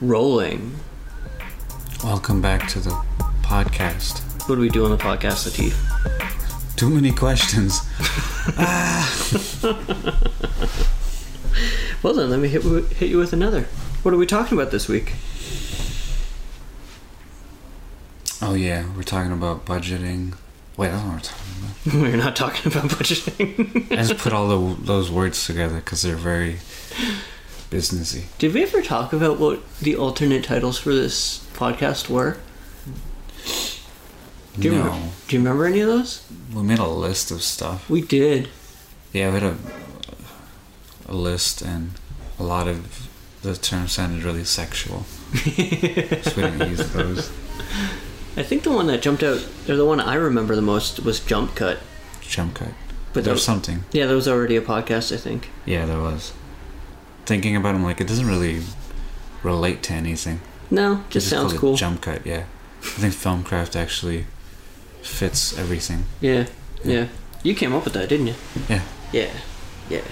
Rolling. Welcome back to the podcast. What do we do on the podcast, Latif? Too many questions. Ah. Well then, let me hit, hit you with another. What are we talking about this week? Oh yeah, we're talking about budgeting. Wait, I don't know what we're talking about. We're not talking about budgeting. I just put all the, those words together because they're very businessy. Did we ever talk about what the alternate titles for this podcast were? Do you no, remember, do you remember any of those? we made a list of stuff. We did. Yeah, we had a, a list and a lot of the terms sounded really sexual. so we didn't use those. I think the one that jumped out, or the one I remember the most, was Jump Cut. Jump cut. But that, there's something. yeah, there was already a podcast, I think. Yeah, there was. Thinking about them, like it doesn't really relate to anything. No, They just sounds cool. Jump cut, yeah. I think Filmcraft actually fits everything. Yeah, yeah. You came up with that, didn't you? Yeah. Yeah, yeah.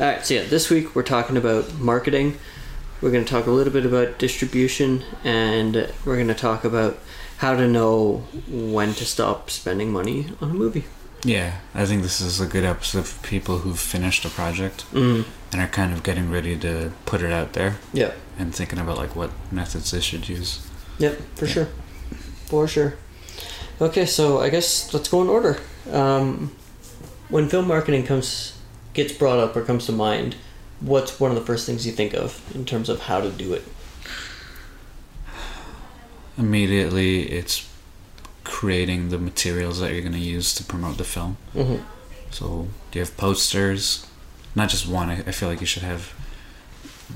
All right, so yeah, this week we're talking about marketing. We're going to talk a little bit about distribution, and we're going to talk about how to know when to stop spending money on a movie. Yeah, I think this is a good episode for people who've finished a project Mm. And are kind of getting ready to put it out there Yeah, and thinking about like what methods they should use. yep, for Yeah. sure, for sure. Okay, so I guess let's go in order. Um, when film marketing comes gets brought up or comes to mind, what's one of the first things you think of in terms of how to do it? Immediately, it's creating the materials that you're going to use to promote the film. hmm So, do you have posters? Not just one. I, I feel like you should have,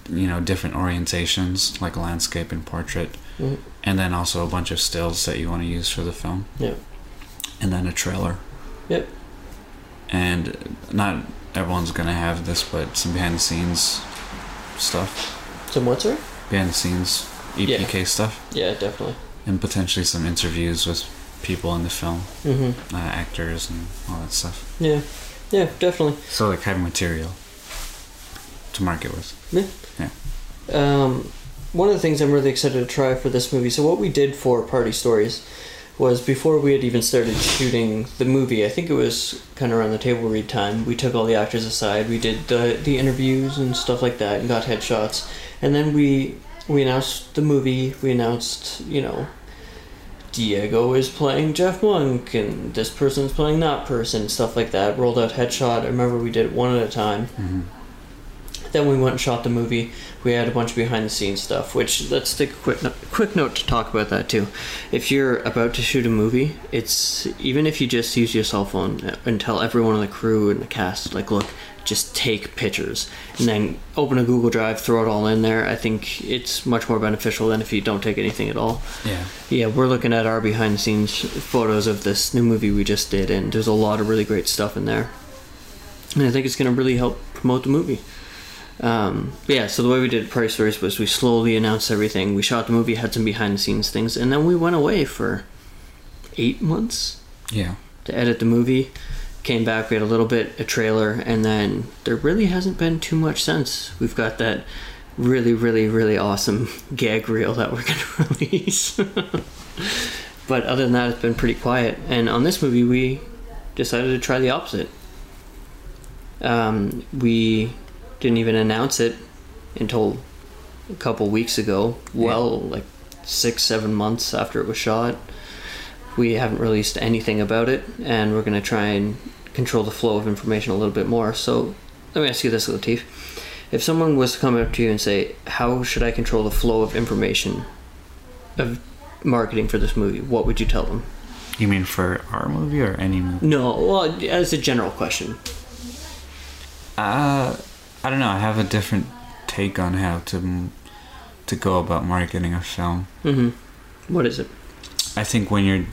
you know, different orientations like landscape and portrait, Mhm. and then also a bunch of stills that you want to use for the film. Yeah. And then a trailer. Yep. And not everyone's gonna have this, but some behind the scenes stuff, Some what, sir? behind the scenes EPK stuff, Yeah, definitely. and potentially some interviews with people in the film, Mm-hmm. uh, actors and all that stuff. Yeah, yeah, definitely. So like have material to market with. Yeah. Um, one of the things I'm really excited to try for this movie. So what we did for Party Stories was before we had even started shooting the movie. I think it was kind of around the table read time. We took all the actors aside. We did the the interviews and stuff like that, and got headshots. And then we we announced the movie. We announced, you know. Diego is playing Jeff Monk, and this person's playing that person, stuff like that. Rolled out headshot. I remember we did it one at a time. Mm-hmm. Then we went and shot the movie. We had a bunch of behind the scenes stuff, which let's take a quick no- quick note to talk about that too. If you're about to shoot a movie, it's even if you just use your cell phone and tell everyone on the crew and the cast like, look, just take pictures and then open a Google Drive, throw it all in there. I think it's much more beneficial than if you don't take anything at all. Yeah. Yeah, we're looking at our behind the scenes photos of this new movie we just did, and there's a lot of really great stuff in there. And I think it's going to really help promote the movie. Um, yeah, so the way we did Party Stories was we slowly announced everything. We shot the movie, had some behind the scenes things, and then we went away for eight months Yeah. to edit the movie. Came back, we had a little bit, a trailer, and then there really hasn't been too much since. We've got that really, really, really awesome gag reel that we're going to release. but other than that, it's been pretty quiet. And on this movie, we decided to try the opposite. Um, we didn't even announce it until a couple weeks ago. Well, like six, seven months after it was shot. We haven't released anything about it, and we're going to try and control the flow of information a little bit more. So, let me ask you this, Latif. If someone was to come up to you and say, How should I control the flow of information of marketing for this movie? What would you tell them? You mean for our movie or any movie? No, well, as a general question. Uh, I don't know. I have a different take on how to to go about marketing a film. hmm What is it? I think when you're,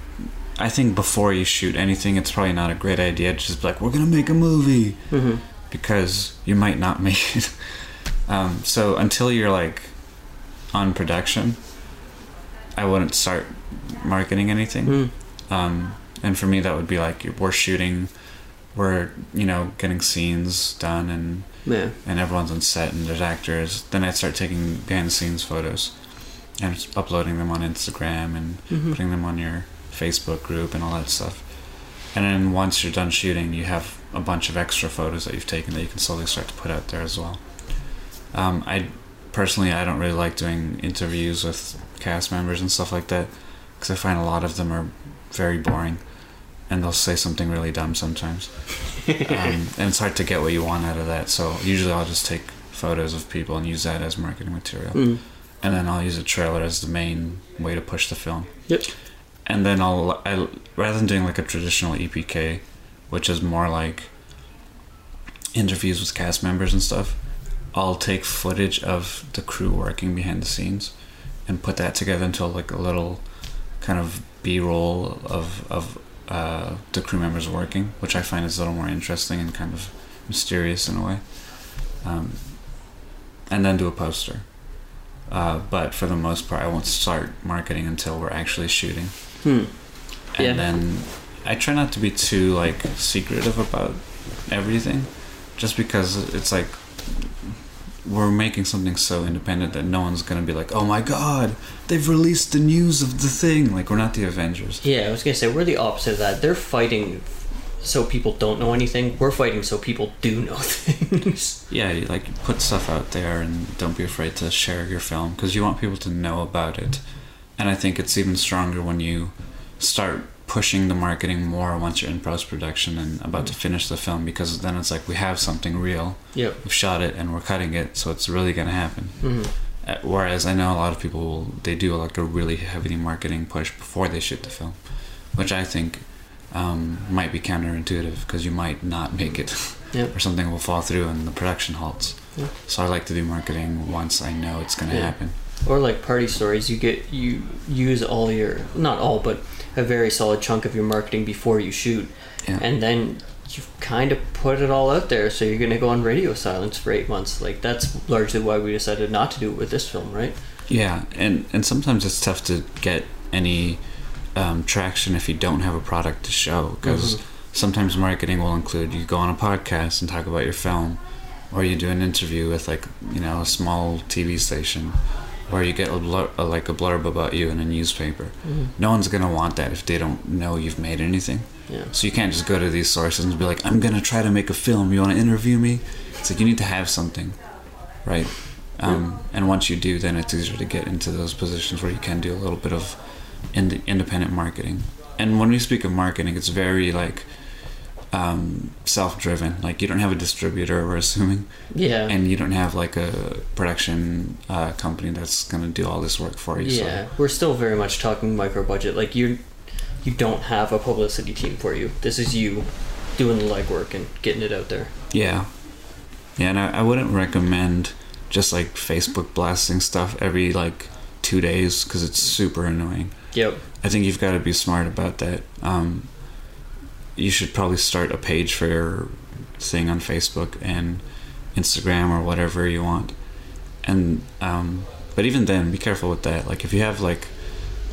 I think before you shoot anything, it's probably not a great idea to just be like, we're gonna make a movie hmm because you might not make it. Um, so until you're like on production, I wouldn't start marketing anything. Mm. Um, and for me, that would be like we're shooting, we're you know getting scenes done and Yeah. and everyone's on set and there's actors, then I'd start taking behind the scenes photos and uploading them on Instagram and Mhm. putting them on your Facebook group and all that stuff. And then once you're done shooting, you have a bunch of extra photos that you've taken that you can slowly start to put out there as well. Um, I personally, I don't really like doing interviews with cast members and stuff like that because I find a lot of them are very boring and they'll say something really dumb sometimes. um, and it's hard to get what you want out of that. So usually I'll just take photos of people and use that as marketing material Mm. and then I'll use a trailer as the main way to push the film. Yep. And then I'll I, rather than doing like a traditional EPK, which is more like interviews with cast members and stuff, I'll take footage of the crew working behind the scenes and put that together into like a little kind of B-roll of of uh, the crew members working, which I find is a little more interesting and kind of mysterious in a way. Um, and then do a poster. Uh, but for the most part, I won't start marketing until we're actually shooting. Hmm. And Yeah. then I try not to be too like secretive about everything, just because it's like we're making something so independent that no one's gonna be like, "Oh my God, they've released the news of the thing." Like we're not the Avengers. Yeah, I was gonna say we're the opposite of that. They're fighting so people don't know anything. We're fighting so people do know things. Yeah, you, like put stuff out there and don't be afraid to share your film because you want people to know about it. And I think it's even stronger when you start pushing the marketing more once you're in post production and about to finish the film because then it's like we have something real. Yep. We've shot it and we're cutting it, so it's really going to happen. hmm Uh, Whereas I know a lot of people will, they do like a really heavy marketing push before they shoot the film, which I think um, might be counterintuitive because you might not make it Yep. or something will fall through and the production halts. Yeah. So I like to do marketing once I know it's going to Yeah. happen. Or like party stories, you get you use all your not all, but a very solid chunk of your marketing before you shoot, Yeah. and then you've kind of put it all out there. So you're gonna go on radio silence for eight months. Like that's largely why we decided not to do it with this film, right? Yeah, and and sometimes it's tough to get any um, traction if you don't have a product to show because Mhm. sometimes marketing will include you go on a podcast and talk about your film, or you do an interview with like you know a small TV station, or you get a, blur, a like a blurb about you in a newspaper. Mhm. No one's gonna want that if they don't know you've made anything. Yeah. So you can't just go to these sources and be like, I'm gonna try to make a film. You want to interview me? It's like you need to have something, right? Um, And once you do, then it's easier to get into those positions where you can do a little bit of ind- independent marketing. And when we speak of marketing, it's very like um, self-driven. Like you don't have a distributor, we're assuming, Yeah. and you don't have like a production uh, company that's gonna do all this work for you. Yeah, we're still very much talking micro budget. Like you, you don't have a publicity team for you. This is you doing the legwork and getting it out there. Yeah. Yeah, and I, I wouldn't recommend just like Facebook blasting stuff every like two days because it's super annoying. Yep. I think you've got to be smart about that. Um, you should probably start a page for your thing on Facebook and Instagram or whatever you want. And um, but even then, be careful with that. Like if you have like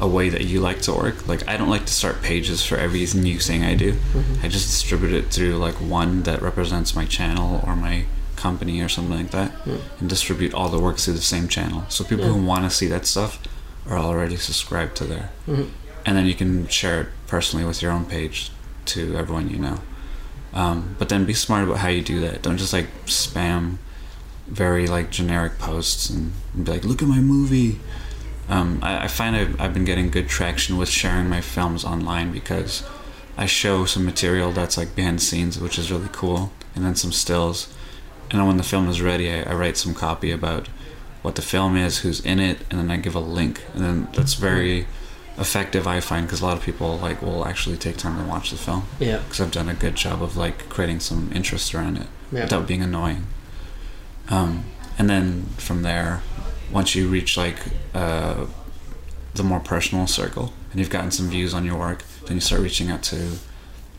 a way that you like to work, like I don't like to start pages for every new thing I do. Mhm. I just distribute it through like one that represents my channel or my company or something like that, Mm. and distribute all the work through the same channel. So people Yeah. who want to see that stuff are already subscribed to there, Mhm. and then you can share it personally with your own page to everyone you know. Um, but then be smart about how you do that. Don't just like spam very like generic posts and, and be like, "Look at my movie." Um, I, I find I've, I've been getting good traction with sharing my films online because I show some material that's like behind the scenes, which is really cool, and then some stills. And then when the film is ready, I, I write some copy about what the film is, who's in it, and then I give a link. And then that's very effective, I find, because a lot of people like will actually take time to watch the film Yeah. because I've done a good job of like creating some interest around it Yeah. without being annoying. Um, and then from there, once you reach like uh, the more personal circle and you've gotten some views on your work, then you start reaching out to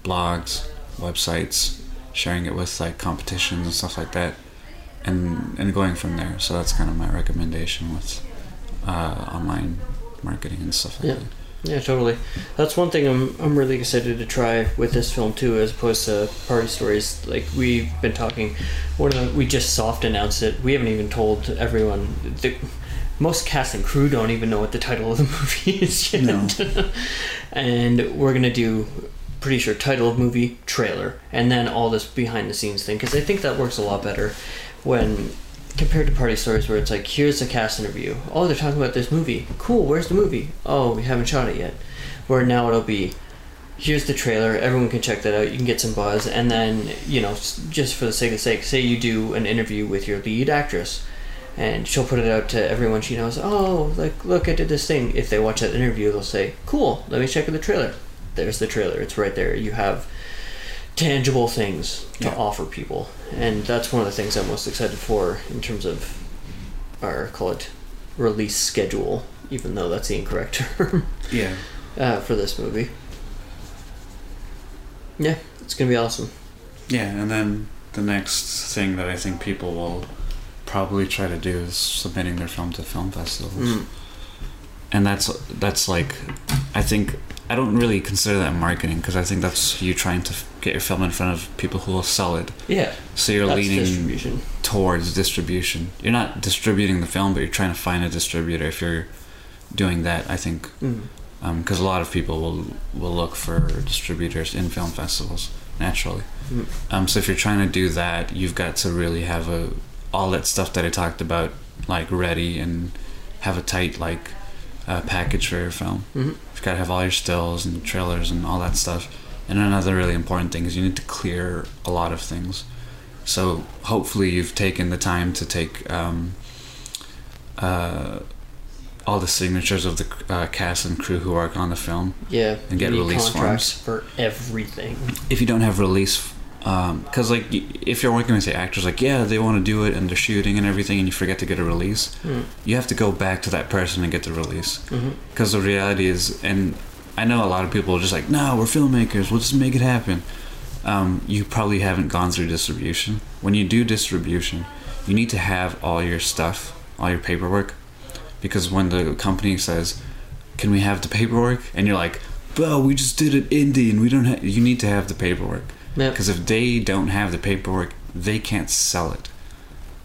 blogs, websites, sharing it with like competitions and stuff like that, and and going from there. So that's kind of my recommendation with uh, online marketing and stuff like Yeah. that. Yeah, totally. That's one thing I'm I'm really excited to try with this film too, as opposed to Party Stories. Like we've been talking, one of the, we just soft announced it. We haven't even told everyone. The, most cast and crew don't even know what the title of the movie is yet. No. and we're gonna do pretty sure title of movie, trailer, and then all this behind the scenes thing because I think that works a lot better when compared to party stories where it's like here's a cast interview. Oh, they're talking about this movie. Cool. Where's the movie? Oh, we haven't shot it yet. Where now it'll be here's the trailer. Everyone can check that out. You can get some buzz, and then you know just for the sake of sake, say you do an interview with your lead actress. And she'll put it out to everyone she knows. Oh, like look, I did this thing. If they watch that interview, they'll say, "Cool, let me check out the trailer." There's the trailer. It's right there. You have tangible things to Yeah. offer people, and that's one of the things I'm most excited for in terms of our call it release schedule. Even though that's the incorrect term Yeah. uh, for this movie. Yeah, it's gonna be awesome. Yeah, and then the next thing that I think people will probably try to do is submitting their film to film festivals. Mm. And that's that's like I think I don't really consider that marketing because I think that's you trying to get your film in front of people who will sell it. Yeah, So you're leaning distribution. towards distribution. You're not distributing the film, but you're trying to find a distributor. If you're doing that, I think Mm. because a lot of people will will look for distributors in film festivals naturally. Mm. Um, so if you're trying to do that, you've got to really have a all that stuff that I talked about like ready and have a tight like uh, package for your film. Mhm. You've got to have all your stills and trailers and all that stuff. And another really important thing is you need to clear a lot of things. So hopefully you've taken the time to take um, uh, all the signatures of the uh, cast and crew who work on the film. Yeah, And get release forms for everything. If you don't have release, because like if you're working with the actors, like yeah, they want to do it and they're shooting and everything, and you forget to get a release, Mm. you have to go back to that person and get the release. Because the reality is, and I know a lot of people are just like, no, we're filmmakers, we'll just make it happen. Um, you probably haven't gone through distribution. When you do distribution, you need to have all your stuff, all your paperwork, because when the company says, "Can we have the paperwork?" and you're like, "Well, we just did it indie, and we don't have," you need to have the paperwork. Because if they don't have the paperwork, they can't sell it.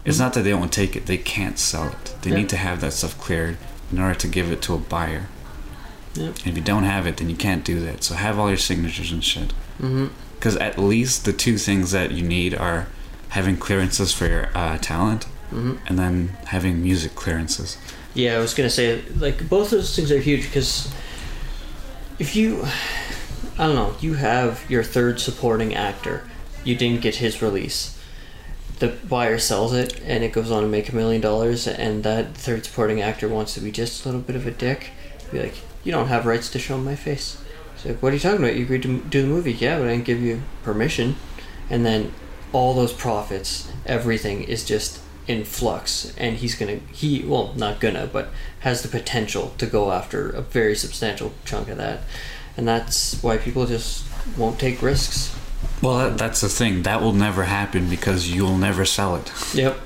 It's Mhm. not that they won't want to take it; they can't sell it. They Yeah. need to have that stuff cleared in order to give it to a buyer. Yeah. And if you don't have it, then you can't do that. So have all your signatures and shit. hmm Because at least the two things that you need are having clearances for your uh, talent hmm and then having music clearances. Yeah, I was gonna say like both those things are huge because if you, I don't know, you have your third supporting actor, you didn't get his release. The buyer sells it and it goes on to make a million dollars, and that third supporting actor wants to be just a little bit of a dick. Be like, you don't have rights to show my face. It's like, what are you talking about? You agreed to do the movie, yeah, but I didn't give you permission. And then all those profits, everything is just in flux, and he's gonna he well not gonna, but has the potential to go after a very substantial chunk of that, and that's why people just won't take risks. Well, that, that's the thing. That will never happen because you'll never sell it. Yep.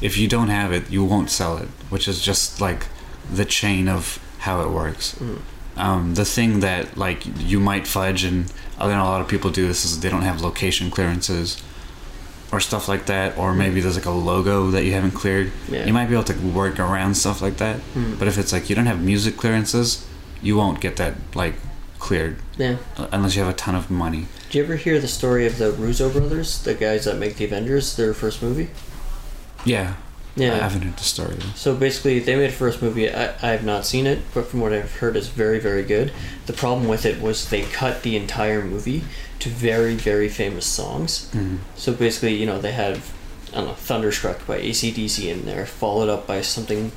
If you don't have it, you won't sell it, which is just like the chain of how it works. Mm. Um, the thing that like you might fudge, and I know a lot of people do this, is they don't have location clearances or stuff like that, or maybe there's like a logo that you haven't cleared. Yeah. You might be able to work around stuff like that, Mm. but if it's like you don't have music clearances, you won't get that like cleared Yeah. uh, unless you have a ton of money. Did you ever hear the story of the Russo brothers, the guys that make the Avengers, their first movie? Yeah, Yeah. I haven't heard the story. Though. So basically, they made a first movie. I, I have not seen it, but from what I've heard, is very, very good. The problem with it was they cut the entire movie to very, very famous songs. Mhm. So basically, you know, they had, I don't know, Thunderstruck by AC/DC in there, followed up by something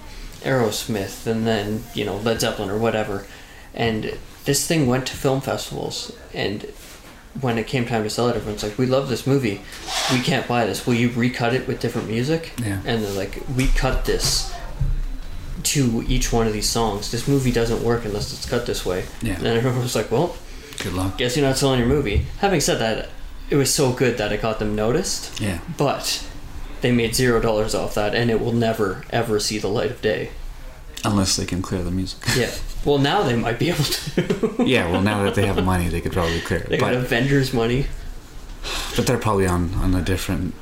Aerosmith, and then, you know, Led Zeppelin or whatever. And this thing went to film festivals, and when it came time to sell it, everyone's like, we love this movie. We can't buy this. Will you recut it with different music? Yeah. and they're like, we cut this to each one of these songs. This movie doesn't work unless it's cut this way. Yeah. And everyone was like, well, Good luck. guess you're not selling your movie. Having said that, it was so good that it got them noticed, Yeah. but they made zero dollars off that, and it will never ever see the light of day. Unless they can clear the music. Yeah. Well, now they might be able to. yeah, well, now that they have money, they could probably clear it. they got But, Avengers money. but they're probably on on a different.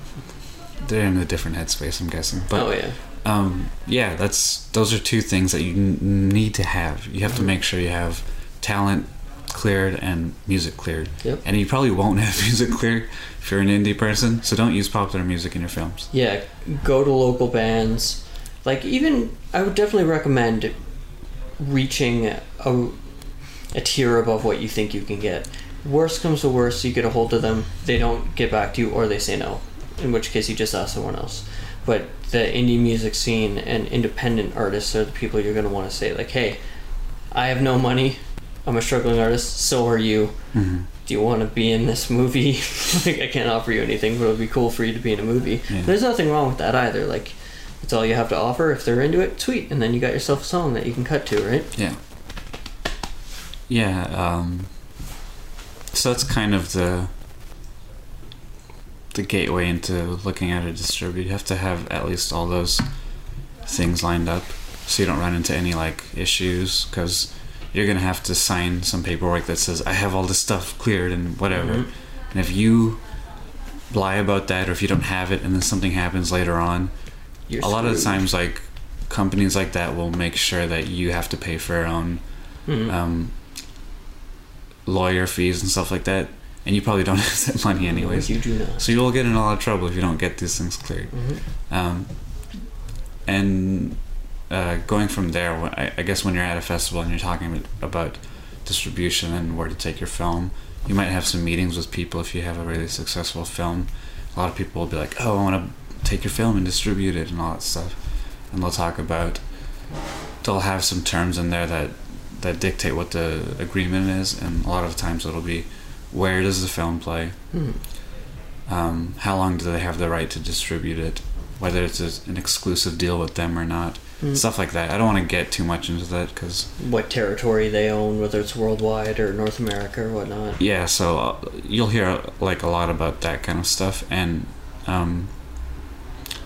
They're in a different headspace, I'm guessing. But oh yeah. um, yeah, that's those are two things that you n- need to have. You have to make sure you have talent cleared and music cleared. Yep. And you probably won't have music cleared if you're an indie person. So don't use popular music in your films. Yeah, go to local bands. Like even I would definitely recommend reaching a, a tier above what you think you can get. Worst comes to worst, you get a hold of them, they don't get back to you or they say no. In which case you just ask someone else. But the indie music scene and independent artists are the people you're going to want to say like, "Hey, I have no money. I'm a struggling artist, so are you. Mm-hmm. Do you want to be in this movie? like, I can't offer you anything, but it would be cool for you to be in a movie. Yeah. There's nothing wrong with that either. Like, it's all you have to offer. If they're into it, sweet. And then you got yourself a song that you can cut to, right? Yeah. Yeah. Um, so that's kind of the the gateway into looking at a distributor. You have to have at least all those things lined up, so you don't run into any like issues because you're gonna have to sign some paperwork that says I have all this stuff cleared and whatever. Mhm. And if you lie about that, or if you don't have it, and then something happens later on, You're a lot of the times like companies like that will make sure that you have to pay for your own Mhm. um, lawyer fees and stuff like that, and you probably don't have that money anyways. you do not. So you'll get in a lot of trouble if you don't get these things cleared. Mhm. Um, and uh, going from there, I, I guess when you're at a festival and you're talking about distribution and where to take your film, you might have some meetings with people if you have a really successful film. A lot of people will be like, "Oh, I want to take your film and distribute it and all that stuff," and they'll talk about. They'll have some terms in there that that dictate what the agreement is, and a lot of times it'll be where does the film play, Mhm. um, how long do they have the right to distribute it, whether it's a, an exclusive deal with them or not, Mhm. stuff like that. I don't want to get too much into that because What territory they own, whether it's worldwide or North America or whatnot. yeah, so uh, you'll hear like a lot about that kind of stuff, and um,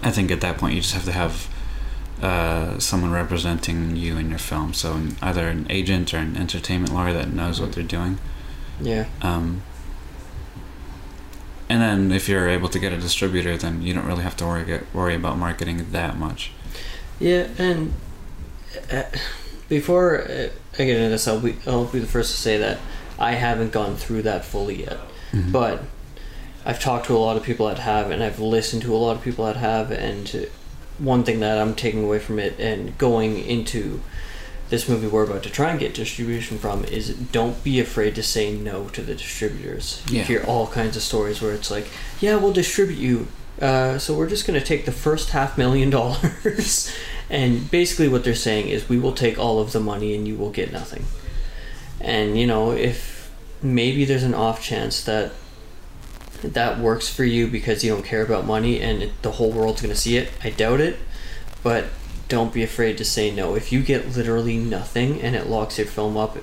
I think at that point you just have to have uh, someone representing you in your film, so an, either an agent or an entertainment lawyer that knows what they're doing. Yeah. Um, and then if you're able to get a distributor, then you don't really have to worry get, worry about marketing that much. Yeah, and uh, before uh, I get into this, I'll be I'll be the first to say that I haven't gone through that fully yet. Mhm. But I've talked to a lot of people that have, and I've listened to a lot of people that have, and one thing that I'm taking away from it and going into this movie we're about to try and get distribution from is don't be afraid to say no to the distributors. Yeah. You hear all kinds of stories where it's like, yeah, we'll distribute you. Uh, so we're just going to take the first half million dollars. and basically, what they're saying is, we will take all of the money and you will get nothing. And, you know, if maybe there's an off chance that that works for you because you don't care about money and it, the whole world's going to see it, I doubt it. But don't be afraid to say no. If you get literally nothing and it locks your film up,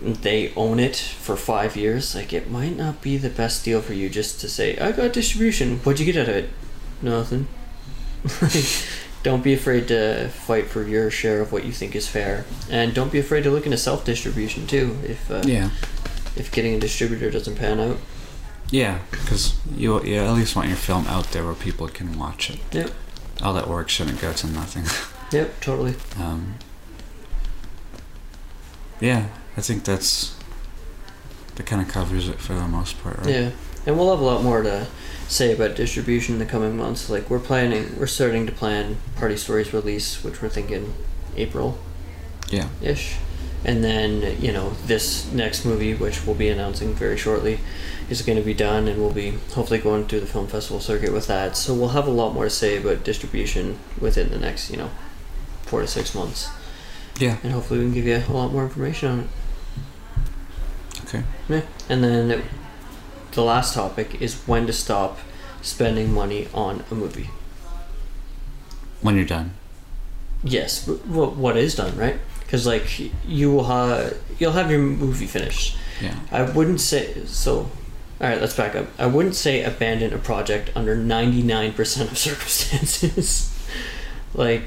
they own it for five years, like it might not be the best deal for you just to say, I got distribution. What'd you get out of it? Nothing. Don't be afraid to fight for your share of what you think is fair. And don't be afraid to look into self distribution too if uh, Yeah, if getting a distributor doesn't pan out. Yeah, because you you at least want your film out there where people can watch it. Yep. All that work shouldn't go to nothing. Yep, totally. Um, yeah, I think that's that kind of covers it for the most part, right? Yeah, and we'll have a lot more to say about distribution in the coming months. Like we're planning, we're starting to plan Party Stories release, which we're thinking April Yeah. ish, and then you know this next movie, which we'll be announcing very shortly, is going to be done, and we'll be hopefully going through the film festival circuit with that. So we'll have a lot more to say about distribution within the next you know four to six months, Yeah. and hopefully we can give you a lot more information on it. Okay. Yeah, and then the last topic is when to stop spending money on a movie. When you're done. Yes, but what what is done, right? Because like you will have you'll have your movie finished. Yeah. I wouldn't say so. All right, let's back up. I wouldn't say abandon a project under ninety nine percent of circumstances. like,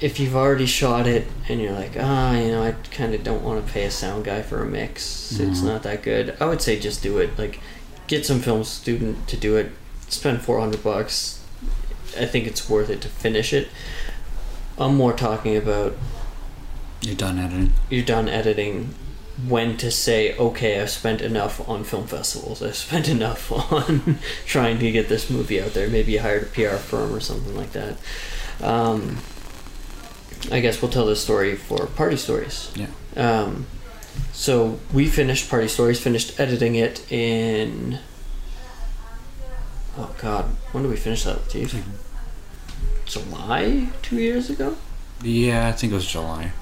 if you've already shot it and you're like, ah, you know, I kind of don't want to pay a sound guy for a mix. It's Mhm. not that good. I would say just do it. Like, get some film student to do it. Spend four hundred bucks. I think it's worth it to finish it. I'm more talking about You're done editing. you're done editing. When to say, okay, I've spent enough on film festivals. I've spent enough on trying to get this movie out there. Maybe you hired a PR firm or something like that. Um, I guess we'll tell this story for Party Stories. Yeah. Um, so we finished Party Stories, finished editing it in. Oh God, when did we finish that, Steve? July two years ago. Yeah, I think it was July.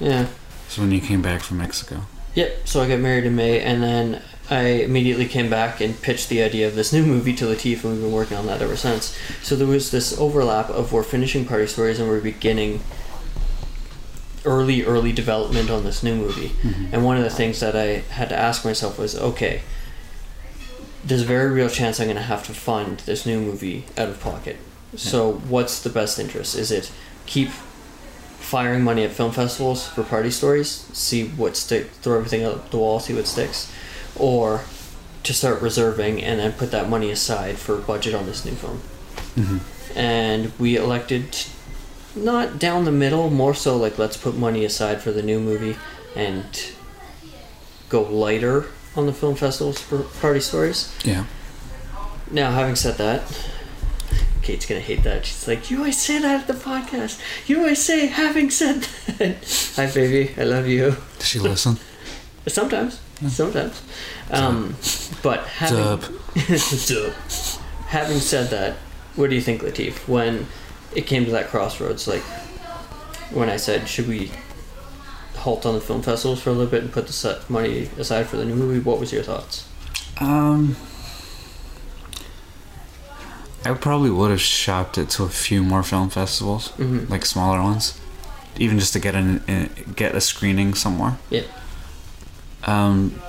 Yeah. So when you came back from Mexico. Yep. So I got married in May, and then I immediately came back and pitched the idea of this new movie to Latif, and we've been working on that ever since. So there was this overlap of we're finishing Party Stories and we're beginning early, early development on this new movie. Mm-hmm. And one of the things that I had to ask myself was, okay, there's a very real chance I'm going to have to fund this new movie out of pocket. So what's the best interest? Is it keep firing money at film festivals for party stories, see what stick, throw everything up the wall, see what sticks, or to start reserving and then put that money aside for budget on this new film? hmm and we elected not down the middle, more so like let's put money aside for the new movie and go lighter on the film festivals for party stories. Yeah. Now, having said that, Kate's gonna hate that. She's like, "You always say that at the podcast. You always say having said that." Hi, baby. I love you. Does she listen? Sometimes, sometimes. Um, but having having said that, what do you think, Latif? When it came to that crossroads, like when I said, should we halt on the film festivals for a little bit and put the money aside for the new movie? What was your thoughts? Um, I probably would have shopped it to a few more film festivals, Mm-hmm. like smaller ones, even just to get an, get a screening somewhere. Yeah. Um,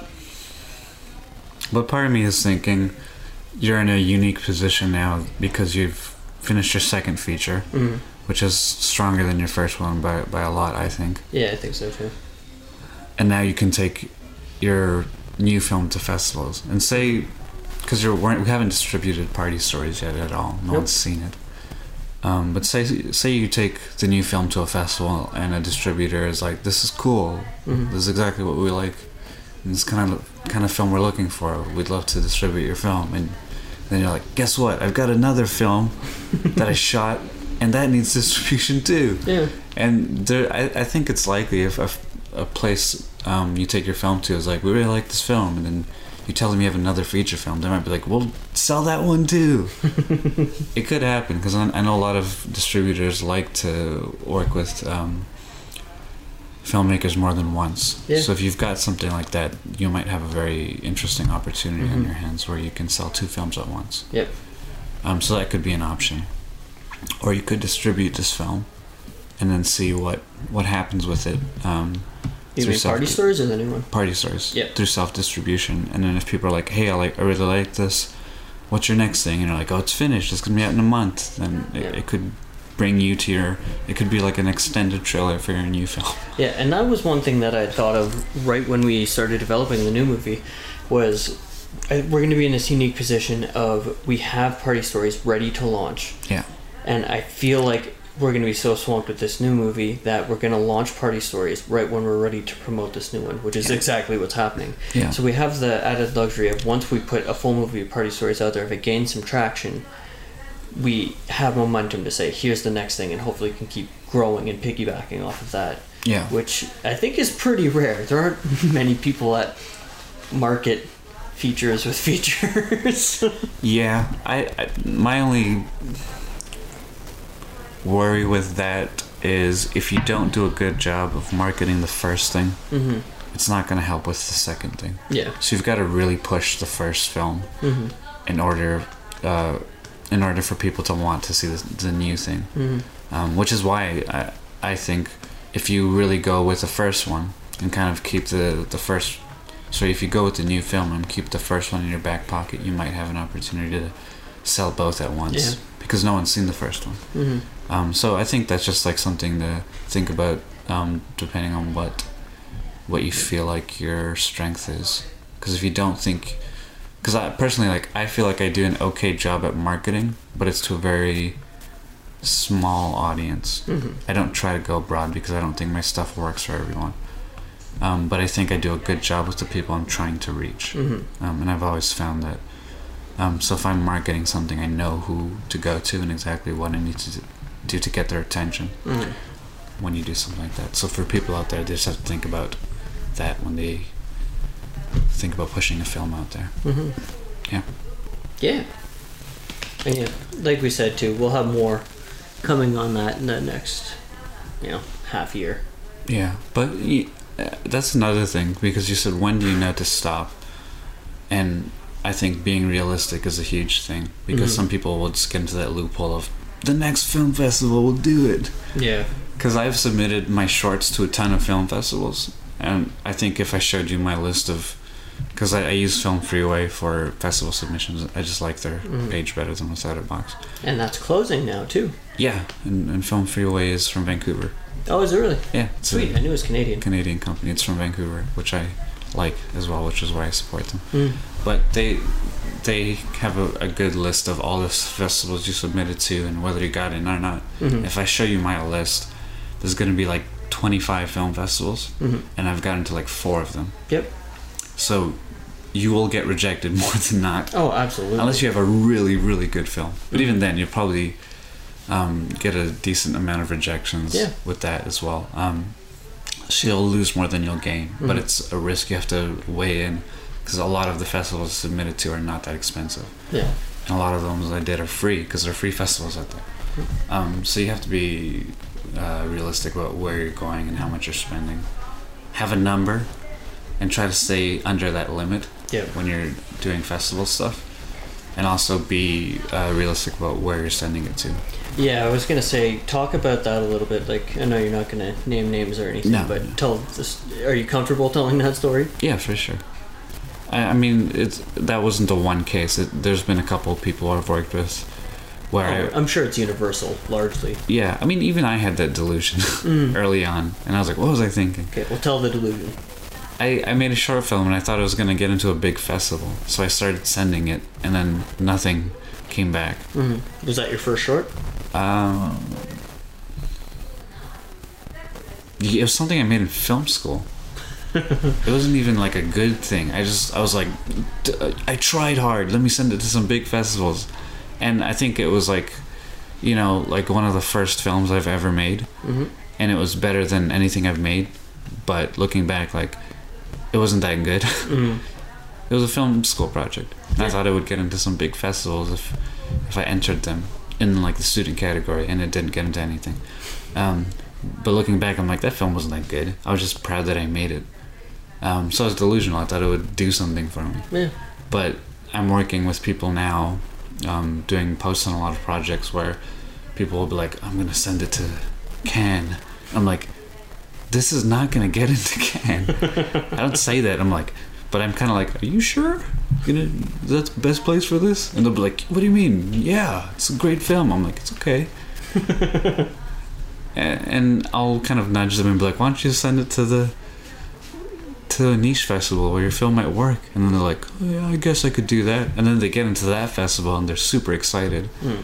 but part of me is thinking you're in a unique position now because you've finished your second feature, hmm which is stronger than your first one by by a lot, I think. Yeah, I think so too. and now you can take your new film to festivals and say because you're weren't, we haven't distributed party stories yet at all. No Nope. one's seen it. Um, but say say you take the new film to a festival and a distributor is like this is cool. Hmm this is exactly what we like. And this kind of kind of film we're looking for. We'd love to distribute your film. And then you're like guess what? I've got another film that i shot and that needs distribution too. Yeah. and there, I, I think it's likely if, if a place um, you take your film to is like, we really like this film, and then you tell them you have another feature film, they might be like, well, sell that one too. it could happen because I, I know a lot of distributors like to work with um, filmmakers more than once. Yeah. So if you've got something like that, you might have a very interesting opportunity on Mhm. your hands where you can sell two films at once. Yep. Um, so that could be an option, or you could distribute this film, and then see what what happens with it. Um, You through mean party self- stories or the new one? party stories Yeah. through self distribution, and then if people are like, "Hey, I like, I really like this. What's your next thing?" and you're like, "Oh, it's finished. It's gonna be out in a month." Then it, Yeah. it could bring you to your. It could be like an extended trailer for your new film. Yeah, and that was one thing that I thought of right when we started developing the new movie was I, we're going to be in this unique position of we have party stories ready to launch. Yeah. And I feel like we're going to be so swamped with this new movie that we're going to launch party stories right when we're ready to promote this new one, which is Yeah. exactly what's happening. Yeah. So we have the added luxury of once we put a full movie of party stories out there, if it gains some traction, we have momentum to say, here's the next thing, and hopefully can keep growing and piggybacking off of that Yeah. which I think is pretty rare. There aren't many people that market features with features. Yeah, I, I my only worry with that is if you don't do a good job of marketing the first thing, hmm it's not going to help with the second thing. Yeah. So you've got to really push the first film hmm in order uh, in order for people to want to see the, the new thing. hmm Um, which is why I I think if you really go with the first one and kind of keep the the first so if you go with the new film and keep the first one in your back pocket, you might have an opportunity to sell both at once Yeah. because no one's seen the first one. hmm Um, so I think that's just like something to think about, um, depending on what what you feel like your strength is. Because if you don't think, because I personally like I feel like I do an okay job at marketing, but it's to a very small audience. hmm I don't try to go broad because I don't think my stuff works for everyone. Um, but I think I do a good job with the people I'm trying to reach, hmm um, and I've always found that. Um, so if I'm marketing something, I know who to go to and exactly what I need to do to get their attention hmm when you do something like that. So for people out there, they just have to think about that when they think about pushing a film out there. hmm Yeah. Yeah. And yeah, like we said too, we'll have more coming on that in the next, you know, half year. Yeah, but y- uh, that's another thing because you said when do you know to stop, and I think being realistic is a huge thing because Mhm. some people will just get into that loophole of the next film festival will do it. Yeah. Because I've submitted my shorts to a ton of film festivals, and I think if I showed you my list of, because I, I use Film Freeway for festival submissions, I just like their Mhm. page better than what's out of box. And that's closing now too. Yeah, and, and Film Freeway is from Vancouver. Oh, is it really? Yeah, Sweet. I knew it was Canadian. Canadian company. It's from Vancouver, which I like as well, which is why I support them. Mm. But they they have a, a good list of all the festivals you submitted to and whether you got in or not. hmm If I show you my list, there's going to be like 25 film festivals, hmm and I've gotten to like four of them. Yep. So you will get rejected more than not, Oh, absolutely. unless you have a really, really good film. But even then, you'll probably um, get a decent amount of rejections Yeah. with that as well. Um, so you'll lose more than you'll gain, but Mhm. it's a risk you have to weigh in because a lot of the festivals submitted to are not that expensive. Yeah. And a lot of them I did are free because they're free festivals out there. Um, so you have to be uh, realistic about where you're going and how much you're spending. Have a number and try to stay under that limit Yeah. when you're doing festival stuff. And also be uh, realistic about where you're sending it to. Yeah, I was gonna say talk about that a little bit. Like, I know you're not gonna name names or anything, No. but tell this. Are you comfortable telling that story? Yeah, for sure. I, I mean, it's that wasn't the one case. It, there's been a couple of people I've worked with where Oh, I'm sure it's universal, largely. Yeah, I mean, even I had that delusion Mm. early on, and I was like, what was I thinking? Okay, well, tell the delusion. I, I made a short film and I thought I was gonna get into a big festival, so I started sending it, and then nothing came back. hmm Was that your first short? Um, it was something I made in film school. it wasn't even like a good thing. I just I was like, "D- I tried hard. Let me send it to some big festivals, and I think it was like, you know, like one of the first films I've ever made, hmm and it was better than anything I've made. But looking back, like, it wasn't that good. hmm It was a film school project. And I thought I would get into some big festivals if if I entered them in like the student category, and it didn't get into anything. Um, but looking back, I'm like that film wasn't that good. I was just proud that I made it. Um, so I was delusional. I thought it would do something for me. Yeah. But I'm working with people now, um, doing posts on a lot of projects where people will be like, "I'm gonna send it to Cannes." I'm like, "This is not gonna get into Cannes." I don't say that. I'm like, but I'm kind of like, "Are you sure? You know, that's the best place for this?" And they'll be like, "What do you mean? Yeah, it's a great film." I'm like, "It's okay." And I'll kind of nudge them and be like, "Why don't you send it to the to a niche festival where your film might work?" And then they're like, oh, "Yeah, I guess I could do that." And then they get into that festival and they're super excited. Mm.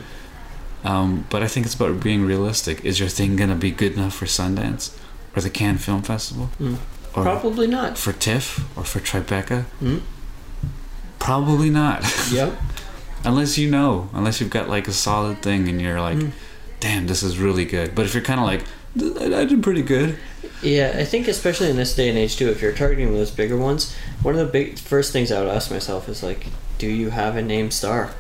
Um, but I think it's about being realistic. Is your thing gonna be good enough for Sundance or the Cannes Film Festival Mm. Or Probably not. for TIFF or for Tribeca? Mm. Probably not, Yep. unless you know, unless you've got like a solid thing and you're like, Mm. "Damn, this is really good." But if you're kind of like, "I did pretty good," Yeah, I think especially in this day and age too, if you're targeting those bigger ones, one of the big first things I would ask myself is like, do you have a name star?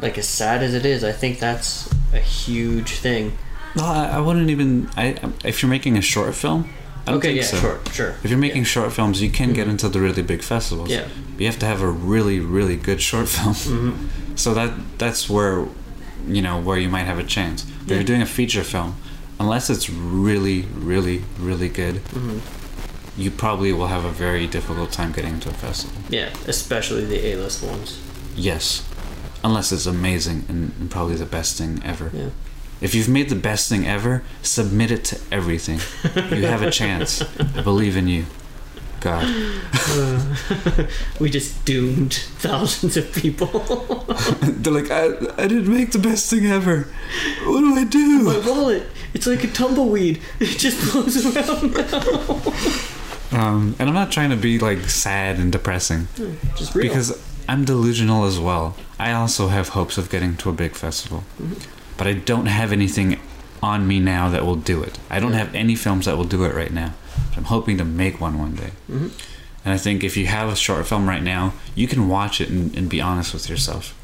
Like as sad as it is, I think that's a huge thing. no, I, I wouldn't even. I if you're making a short film, okay, yeah, so. sure, sure. If you're making short films, you can get Mhm. into the really big festivals. Yeah. But you have to have a really, really good short film. hmm So that that's where you know where you might have a chance. But if Yeah. you're doing a feature film, unless it's really, really, really good, hmm you probably will have a very difficult time getting into a festival. Yeah, especially the A-list ones. Yes. unless it's amazing and, and probably the best thing ever. Yeah. If you've made the best thing ever, submit it to everything. you have a chance. I believe in you. God. we just doomed thousands of people. They're like, I, I didn't make the best thing ever. What do I do? My wallet, it's like a tumbleweed. It just blows around. Um, and I'm not trying to be like sad and depressing Just real. because I'm delusional as well. I also have hopes of getting to a big festival, but I don't have anything on me now that will do it. I don't Yeah. have any films that will do it right now. I'm hoping to make one one day. Mhm. And I think if you have a short film right now, you can watch it and, and be honest with yourself.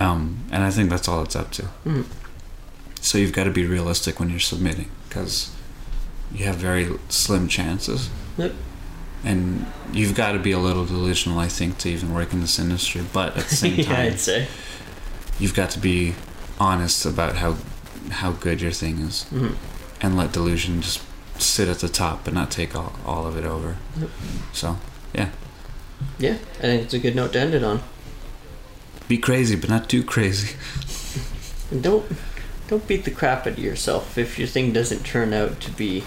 Um, and I think that's all it's up to. Mhm. So you've got to be realistic when you're submitting because you have very slim chances. Yep. And you've got to be a little delusional, I think, to even work in this industry. But at the same yeah, time, I'd say. you've got to be honest about how how good your thing is, Mhm. and let delusion just sit at the top, but not take all, all of it over. Yep. So Yeah, Yeah, I think it's a good note to end it on. be crazy, but not too crazy. And don't don't beat the crap out of yourself if your thing doesn't turn out to be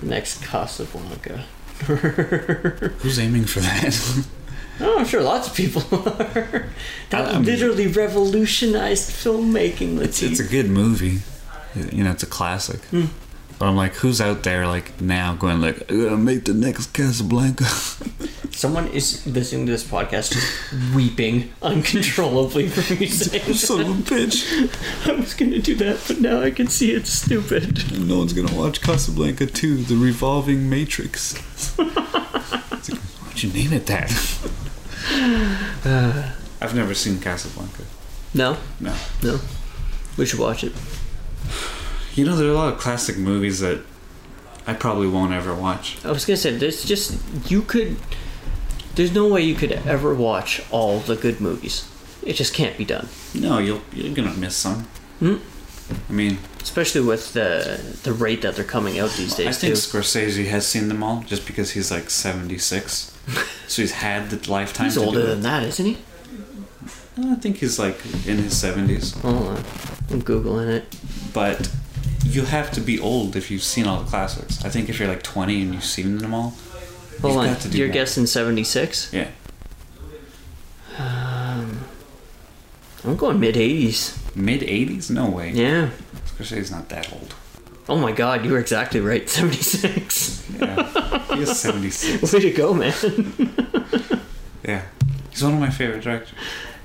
the next Casablanca. Who's aiming for that? Oh, I'm sure lots of people are. That literally revolutionized filmmaking. it's it's a good movie. You know, it's a classic. Hmm. But I'm like, who's out there like now going like, I'm gonna make the next Casablanca? Someone is listening to this podcast just weeping uncontrollably for me saying Son of a bitch! I was gonna do that, but now I can see it's stupid. No one's gonna watch Casablanca 2, The Revolving Matrix. Why'd you name it that? I've never seen Casablanca. No, No. no. We should watch it. You know, there are a lot of classic movies that I probably won't ever watch. I was gonna say there's just you could. There's no way you could ever watch all the good movies. It just can't be done. No, you'll, you're gonna miss some. Hmm. I mean, Especially with the the rate that they're coming out these days I think too. Scorsese has seen them all just because he's like 76. so he's had the lifetime He's older than that, isn't he? I think he's like in his 70s. Hold on, I'm googling it. But you have to be old if you've seen all the classics. I think if you're like 20 and you've seen them all, Hold on, got to do you're more. guessing '76. yeah. I'm going mid '80s. Mid 80s? No way. Yeah. Scorsese's not that old. Oh my God, you were exactly right. '76. Yeah. he is 76. Way to go, man. Yeah. He's one of my favorite directors.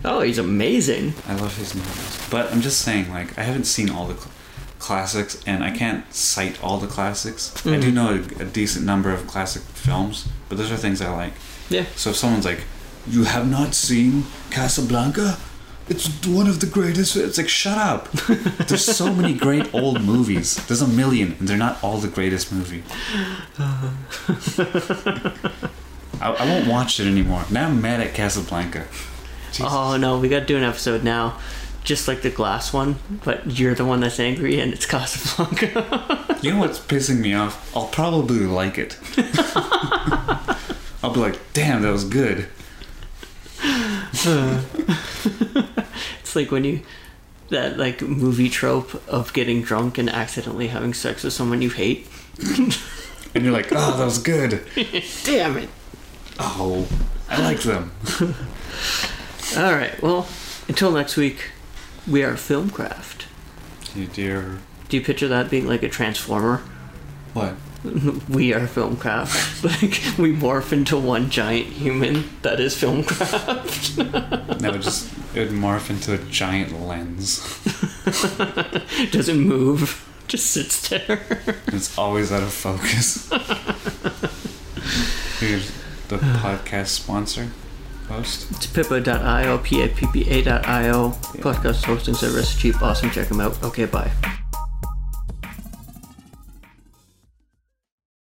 Oh, he's amazing. I love his movies. But I'm just saying, like, I haven't seen all the cl- classics, and I can't cite all the classics. I do Mhm. know a, a decent number of classic films, but those are things I like. Yeah. So if someone's like, "You have not seen Casablanca? It's one of the greatest." It's like, shut up. There's so many great old movies. There's a million, and they're not all the greatest movie. I, I won't watch it anymore. Now I'm mad at Casablanca. Jesus. Oh no, we got to do an episode now, just like the glass one, but you're the one that's angry and it's Casablanca. You know what's pissing me off? I'll probably like it. I'll be like, damn, that was good. It's like when you that like movie trope of getting drunk and accidentally having sex with someone you hate. And you're like, oh, that was good. Damn it! Oh, I like them. All right, well, until next week, we are Filmcraft. You dear. Do you picture that being like a transformer? What? We are Filmcraft. like we morph into one giant human that is Filmcraft. That would just it would morph into a giant lens. Doesn't move, just sits there. It's always out of focus. Here's the podcast sponsor host. It's pippa.io, P-A-P-P-A.io, podcast hosting service, cheap, awesome, check them out. Okay, bye.